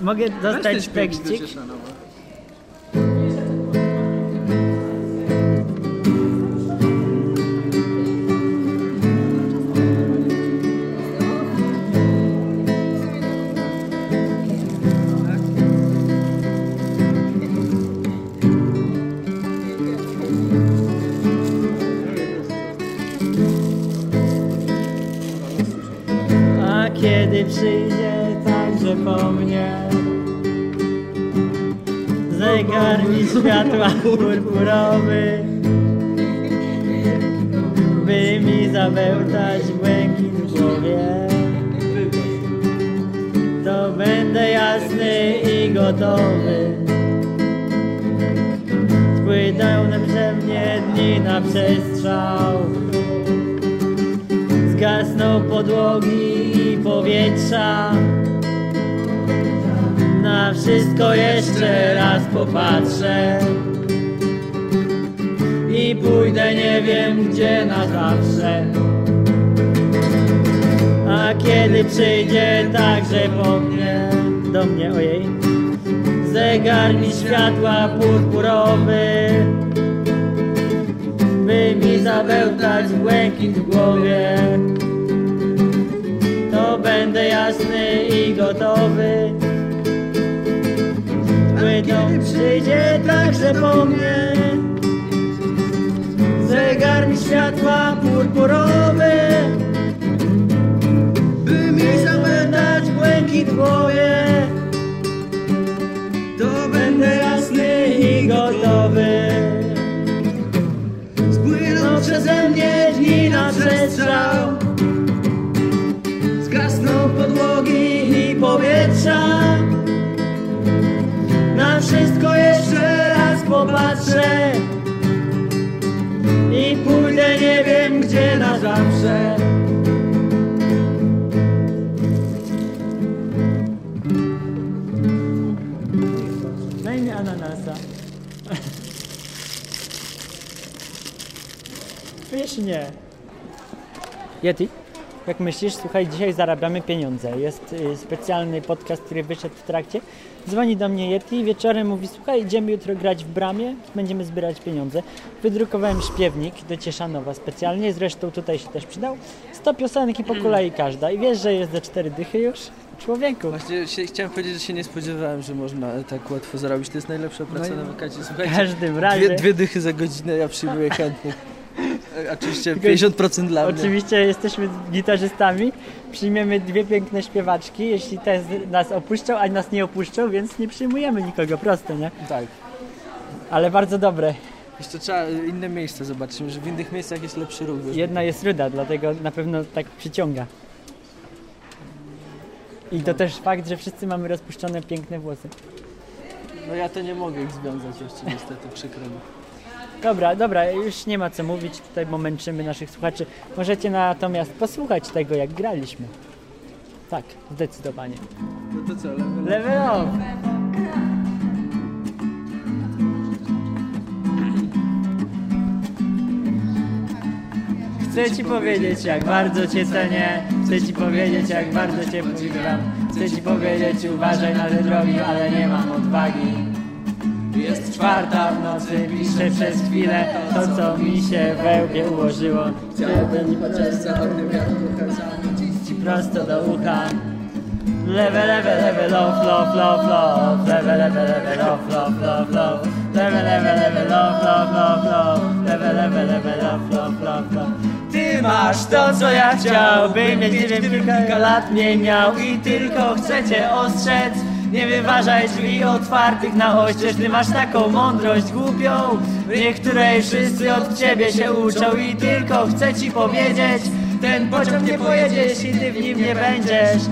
Mogę dostać tekstik? Kiedy przyjdzie także po mnie Mi światła purpurowy. By mi zabełtać błękit w głowie. To będę jasny i gotowy. Spłyną przeze mnie dni na przestrzał. Zgasną podłogi i powietrza. Na wszystko jeszcze raz popatrzę. I pójdę nie wiem gdzie na zawsze. A kiedy przyjdzie także po mnie Do mnie, ojej. Zegar mi światła purpurowy by mi zabełtać błękit w głowie. To będę jasny i gotowy Płyną przyjdzie także po mnie. Zegar mi światła purpurowy By mi zabełtać błękit głowie To będę jasny i gotowy. Spłyną przeze mnie dni na przestrzał. Zgasną podłogi i powietrza popatrzę I pójdę nie wiem gdzie na zawsze. Daj mi ananasa. Wiesz nie. Yeti, jak myślisz? Słuchaj, dzisiaj zarabiamy pieniądze. Jest y, specjalny podcast, który wyszedł w trakcie. Dzwoni do mnie Yeti i wieczorem mówi, słuchaj, idziemy jutro grać w bramie, będziemy zbierać pieniądze. Wydrukowałem śpiewnik do Cieszanowa specjalnie, zresztą tutaj się też przydał. 100 piosenki po kolei każda i wiesz, że jest za cztery dychy już? Człowieku. Właśnie się, chciałem powiedzieć, że się nie spodziewałem, że można tak łatwo zarobić. To jest najlepsza praca No na wakacie. Słuchajcie, każdym razie. dwie, dwie dychy za godzinę ja przyjmuję chętnych. Oczywiście Tylko 50% dla mnie. Oczywiście jesteśmy gitarzystami, przyjmiemy dwie piękne śpiewaczki, jeśli te nas opuszczą, a nas nie opuszczą, więc nie przyjmujemy nikogo, proste, nie? Tak. Ale bardzo dobre. Jeszcze trzeba inne miejsca zobaczyć, że w innych miejscach jest lepszy ruch. Jedna jest ruda, dlatego na pewno tak przyciąga. I to też fakt, że wszyscy mamy rozpuszczone piękne włosy. No ja to nie mogę ich związać jeszcze niestety, przykro mi. Dobra, dobra, już nie ma co mówić, tutaj bo męczymy naszych słuchaczy. Możecie natomiast posłuchać tego, jak graliśmy. Tak, zdecydowanie. No to co, level Level up! Chcę ci powiedzieć, jak bardzo cię cenię Chcę ci powiedzieć, jak bardzo cię podziwiam Chcę ci powiedzieć, uważaj na te drogi, ale nie mam odwagi Jest czwarta w nocy, piszę przez chwilę To, co mi się we łbie ułożyło Chciałbym chociaż za oknem wiatru ci prosto do ucha Level, level, level, love, love, love, love. Level, level, level, love, love, love, love. Level, level, level, love, love, love, love. Level, level, level, love, love, love, love. Ty masz to, co ja chciałbym mieć, gdybym kilka lat mniej miał i tylko chcę cię ostrzec. Nie wyważaj drzwi otwartych na oścież, ty masz taką mądrość głupią, w której wszyscy od ciebie się uczą i tylko chcę ci powiedzieć, ten pociąg nie pojedzie, jeśli ty w nim nie będziesz.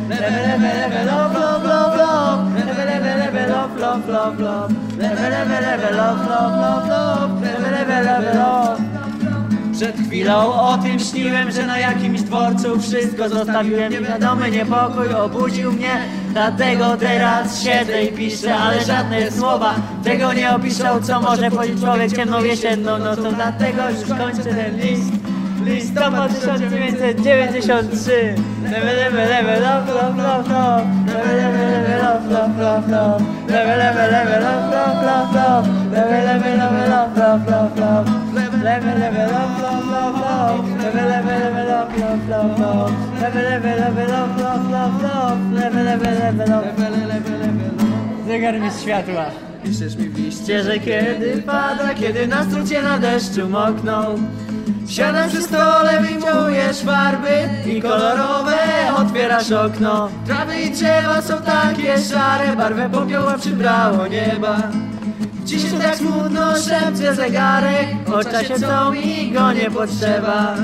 Przed chwilą o tym śniłem, że na jakimś dworcu wszystko zostawiłem. Niewiadomy niepokój obudził mnie Dlatego teraz siedzę i piszę, ale żadne słowa Tego nie opiszą, co może powiedzieć człowiek ciemną jesienną No to dlatego już kończę ten list Listopad 1993 Level, level, level, love, love, love, love Level, level, level, love, love, love, love. Level, level, level, love, love, love, love. Level, level, level, love, love, love, love. Level, level, level, love, love, love, love. Level, level, level, love, love, love, love. Level, level, level, love. Level, level, level, love. Zegar mi światła. Piszesz mi w liście, że kiedy pada, kiedy na strucie na deszczu mokną Siadam przy stole, wyjmujesz farby i kolorowe otwierasz okno Trawy i drzewa są takie szare, barwę popioła przybrało nieba Dziś tak smutno, szepcze zegarek O czasie co mi go nie potrzeba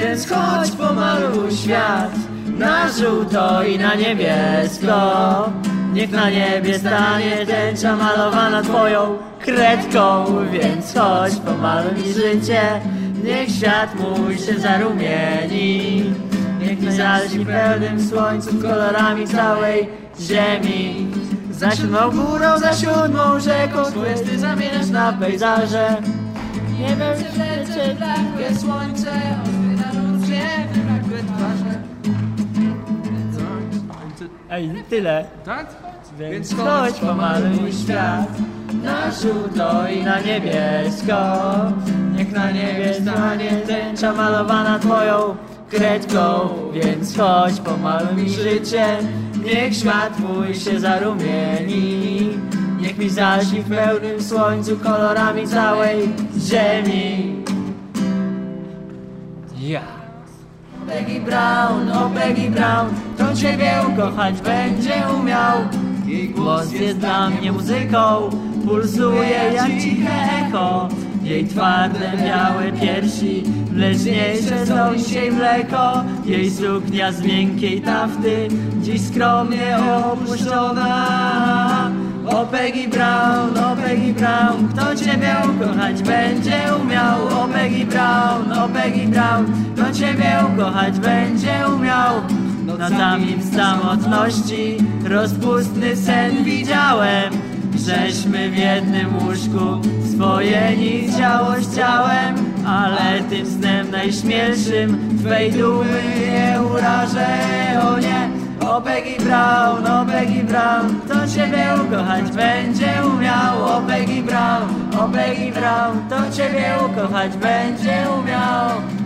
Więc chodź pomaluj świat Na żółto i na niebiesko. Niech na niebie stanie tęcza malowana twoją kredką. Więc chodź pomaluj mi życie Niech świat mój się zarumieni. Niech mi zaleci pełnym słońcu kolorami całej ziemi. Za siódmą górą, za siódmą rzeką Questy zamieniasz na pejzaże. Nie wiem, czy lecie takie słońce Ej, tyle. Tak? Więc chodź pomaluj świat Na żółto i na niebiesko. Niech na niebie stanie tęcza malowana twoją kredką. Więc chodź pomaluj mi życie. Niech świat mój się zarumieni. Niech mi zalsi w pełnym słońcu kolorami całej ziemi. Ja Peggy Brown, o Peggy Brown To ciebie ukochać będzie umiał. Jej głos jest dla mnie muzyką Pulsuje jak ciche echo. Jej twarde, białe piersi Mleczniejsze są jej mleko. Jej suknia z miękkiej tafty Dziś skromnie opuszczona o Peggy Brown, o Peggy Brown Kto ciebie ukochać będzie umiał? O Peggy Brown, o Peggy Brown Kto ciebie ukochać będzie umiał? Nocami w samotności Rozpustny sen widziałem. Żeśmy w jednym łóżku Swojeni ciało z ciałem Ale tym snem najśmielszym Twej dumy nie urażę, o nie o Peggy Brown, o Peggy Brown To ciebie ukochać będzie umiał. O Peggy Brown, o Peggy Brown To ciebie ukochać będzie umiał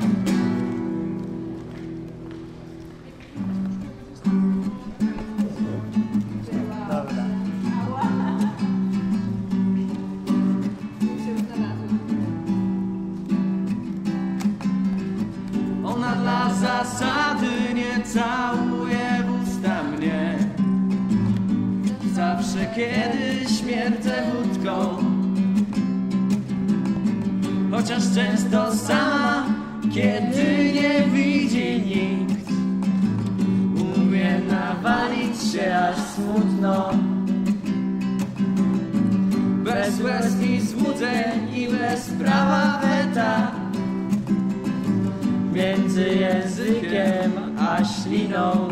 kiedy śmierdzę wódką. Chociaż często sama, kiedy nie widzi nikt Umie nawalić się aż smutno. Bez łez i złudzeń i bez prawa weta. Między językiem a śliną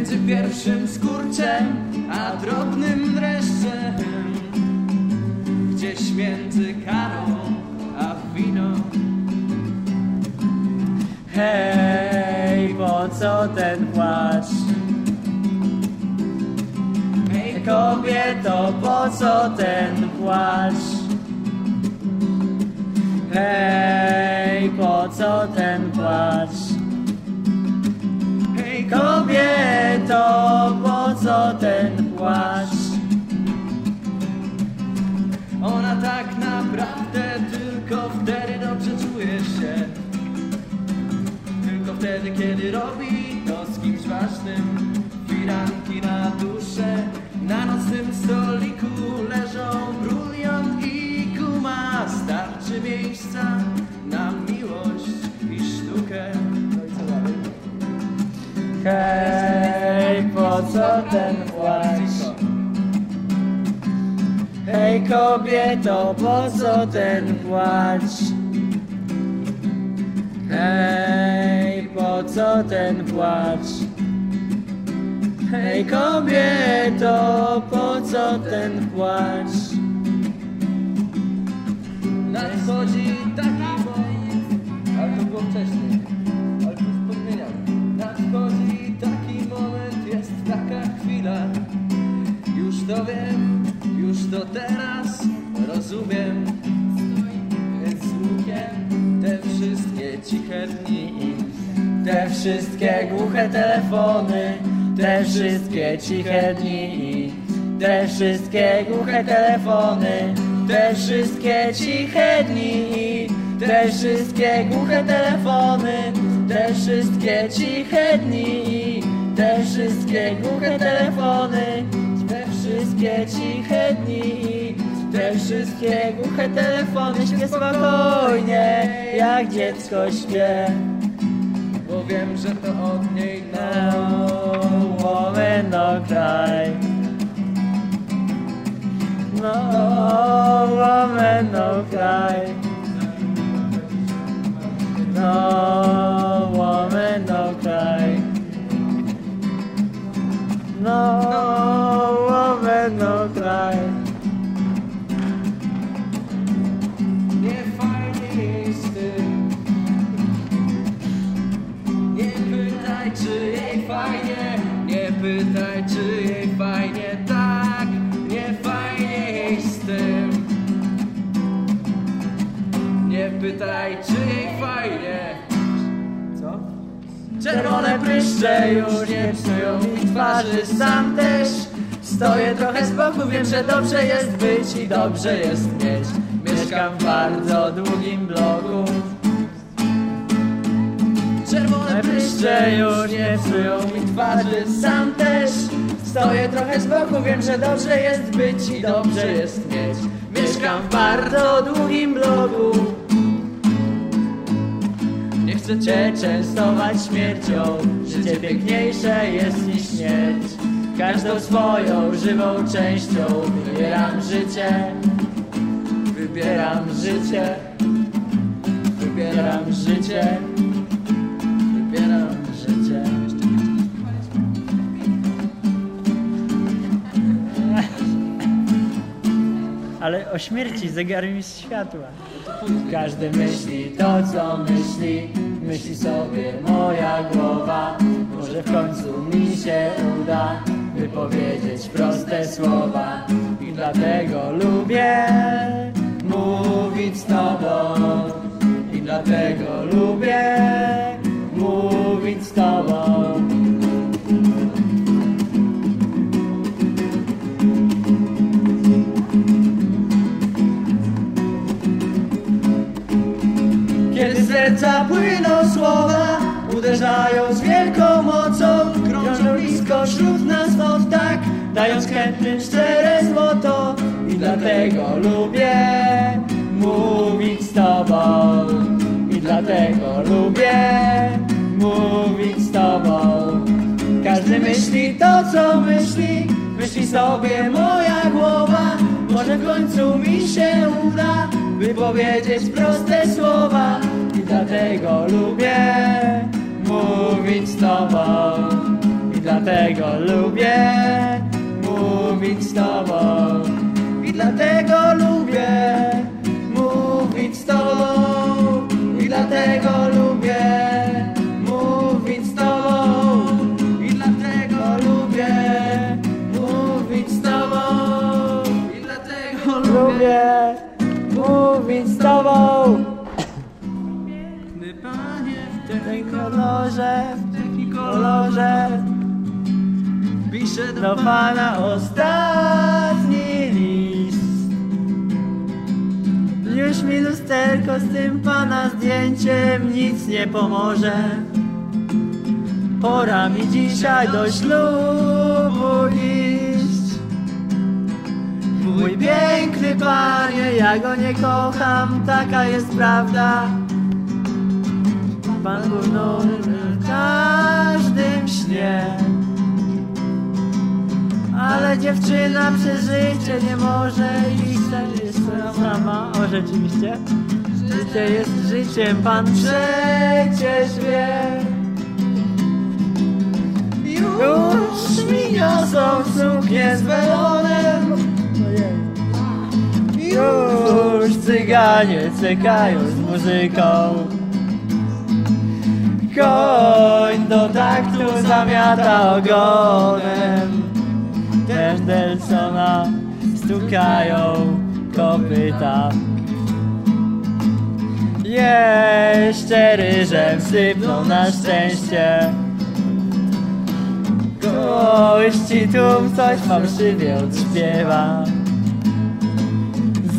Między pierwszym skurczem a drobnym dreszczem Gdzieś między karą a winą Hej, po co ten płacz? Hej, kobieto, po co ten płacz? Hej, po co ten płacz? Kobieto, po co ten płacz? Ona tak naprawdę tylko wtedy dobrze czuje się. Tylko wtedy, kiedy robi to z kimś ważnym. Firanki na duszę Na nocnym stoliku leżą brulion i guma. Starczy miejsca kobieto, po co ten płacz? Hej, po co ten płacz? Hej kobieto, po co ten płacz? Nadchodzi wszystkie głuche telefony, te wszystkie ciche dni, te wszystkie głuche telefony, te wszystkie ciche dni, te wszystkie głuche telefony, te wszystkie ciche dni, te wszystkie głuche telefony, te wszystkie ciche dni, te wszystkie głuche telefony, śpię spokojnie, jak dziecko śpię. Wiem, że to od niej woman, no cry. No woman, no cry. No woman, no cry. No woman, no cry. Czy jej fajnie Tak, nie fajnie z tym Nie pytaj czy jej fajnie. Co? Czerwone pryszcze już nie psują mi twarzy Sam też. Stoję trochę z boku Wiem, że dobrze jest być i dobrze jest mieć. Mieszkam w bardzo długim bloku Pryszcze już nie psują mi twarzy Sam też. Stoję trochę z boku Wiem, że dobrze jest być i dobrze jest mieć. Mieszkam w bardzo długim bloku nie chcę cię częstować śmiercią. Życie piękniejsze jest niż śmierć. Każdą swoją żywą częścią Wybieram życie. Wybieram życie. Wybieram życie Życie. Ale o śmierci zegar mi światła. Każdy myśli to, co myśli. Myśli sobie moja głowa. Może w końcu mi się uda Wypowiedzieć proste słowa. I dlatego lubię Mówić z tobą. I dlatego lubię Mówić z Kiedy serca płyną słowa Uderzają z wielką mocą Krążą blisko wśród nas od tak Dając chętnym szczere złoto. I dlatego lubię Mówić z tobą. I dlatego lubię Mówić z tobą. Każdy myśli to co myśli. Myśli sobie moja głowa. Może w końcu mi się uda Wypowiedzieć proste słowa. I dlatego lubię Mówić z tobą. I dlatego lubię Mówić z tobą. I dlatego lubię Mówić z tobą. I dlatego lubię Lubię mówić z tobą. Gdy panie w tym kolorze, w tym kolorze pisze do Do pana ostatni list. Już mi lusterko z tym pana zdjęciem nic nie pomoże. Pora mi dzisiaj do ślubu iść Mój piękny panie, ja go nie kocham, taka jest prawda Pan był w każdym śnie ale dziewczyna przez życie nie może iść tak jest sama. O, rzeczywiście. Życie jest życiem, pan przecież wie. Już mi niosą suknię z welonem. Już cyganie cykają z muzyką. Koń do taktu zamiata ogonem. Mendelsona stukają kopyta. Jeszcze ryżem sypną na szczęście Gości tu coś fałszywie odśpiewa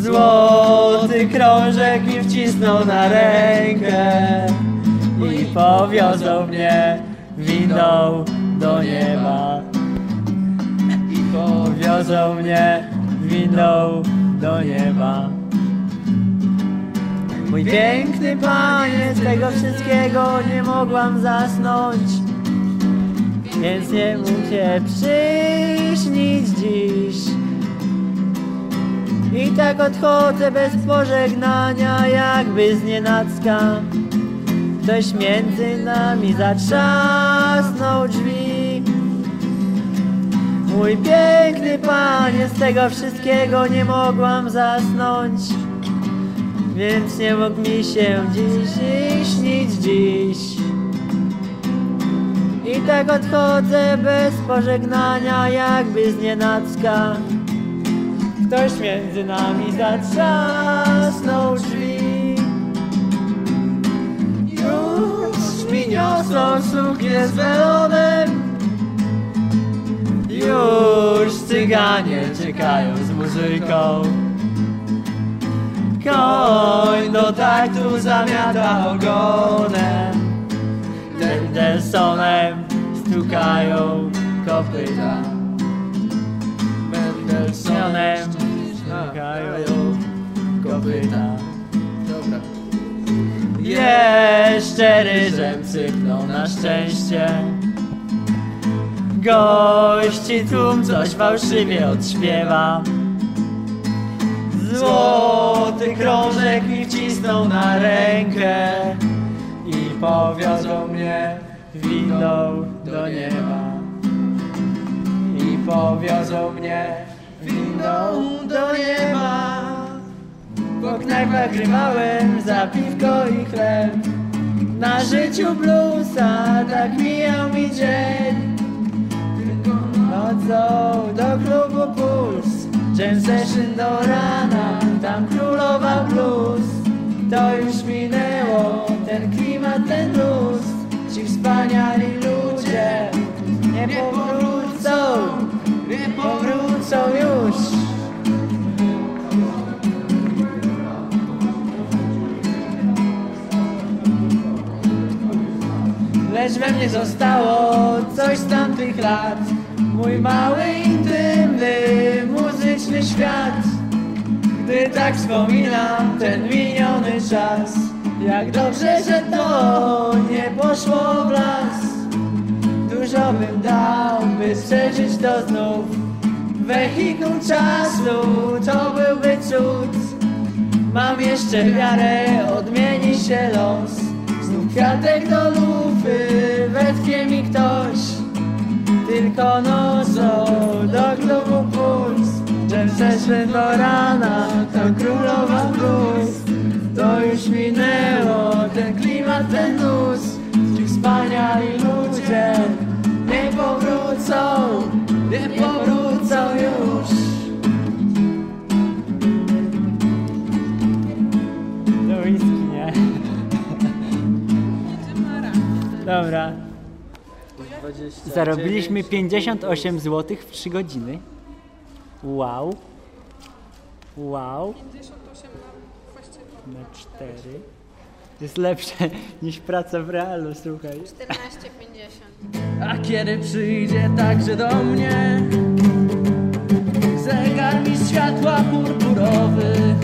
Złoty krążek mi wcisną na rękę I powiozą mnie windą do nieba. I powiozą mnie windą do nieba. Mój piękny panie, z tego wszystkiego nie mogłam zasnąć Więc nie mógł się przyśnić dziś I tak odchodzę bez pożegnania, jakby z nienacka. Ktoś między nami zatrzasnął drzwi. Mój piękny panie, z tego wszystkiego nie mogłam zasnąć. Więc nie mógł mi się dziś śnić dziś. I tak odchodzę bez pożegnania jakby z nienacka Ktoś między nami zatrzasnął drzwi. Już mi niosą suknię z welonem. Już cyganie czekają z muzyką. Koń do taktu zamiata ogonem. Mendelsonem stukają kopyta Mendelsonem kopyta Dobra. Jeszcze ryżem sypną na szczęście. Gości tłum coś fałszywie odśpiewa. Złoty krążek mi wcisną na rękę I powiozą mnie windą do nieba. I powiozą mnie windą do nieba Po knajpach grywałem za piwko i chleb. Na życiu bluesa tak mijał mi dzień. Nocą do klubu Puls Jam session do rana Tam królowa blues To już minęło Ten klimat, ten blues Ci wspaniali ludzie Nie powrócą Nie powrócą już Lecz we mnie zostało coś z tamtych lat. Mój mały, intymny, muzyczny świat. Gdy tak wspominam ten miniony czas Jak dobrze, że to nie poszło w las. Dużo bym dał, by przeżyć to znów. Wehikuł czasu, to byłby cud. Mam jeszcze wiarę, odmieni się los Znów kwiatek do lufy, wetknie mi ktoś. Tylko nocą do klubu puls Że zeszły do rana, to królowa blues To już minęło, ten klimat, ten luz. Ci wspaniali ludzie Zarobiliśmy 58 zł w 3 godziny. Wow. Wow. 58 na Na 4. Jest lepsze niż praca w realu, słuchaj. 14,50. A kiedy przyjdzie także do mnie Zegar mi światła purpurowy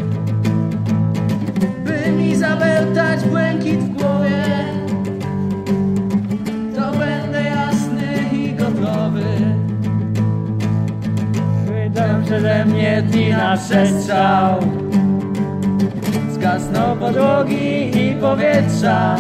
mnie dni na przestrzał. Zgasną podłogi i powietrza.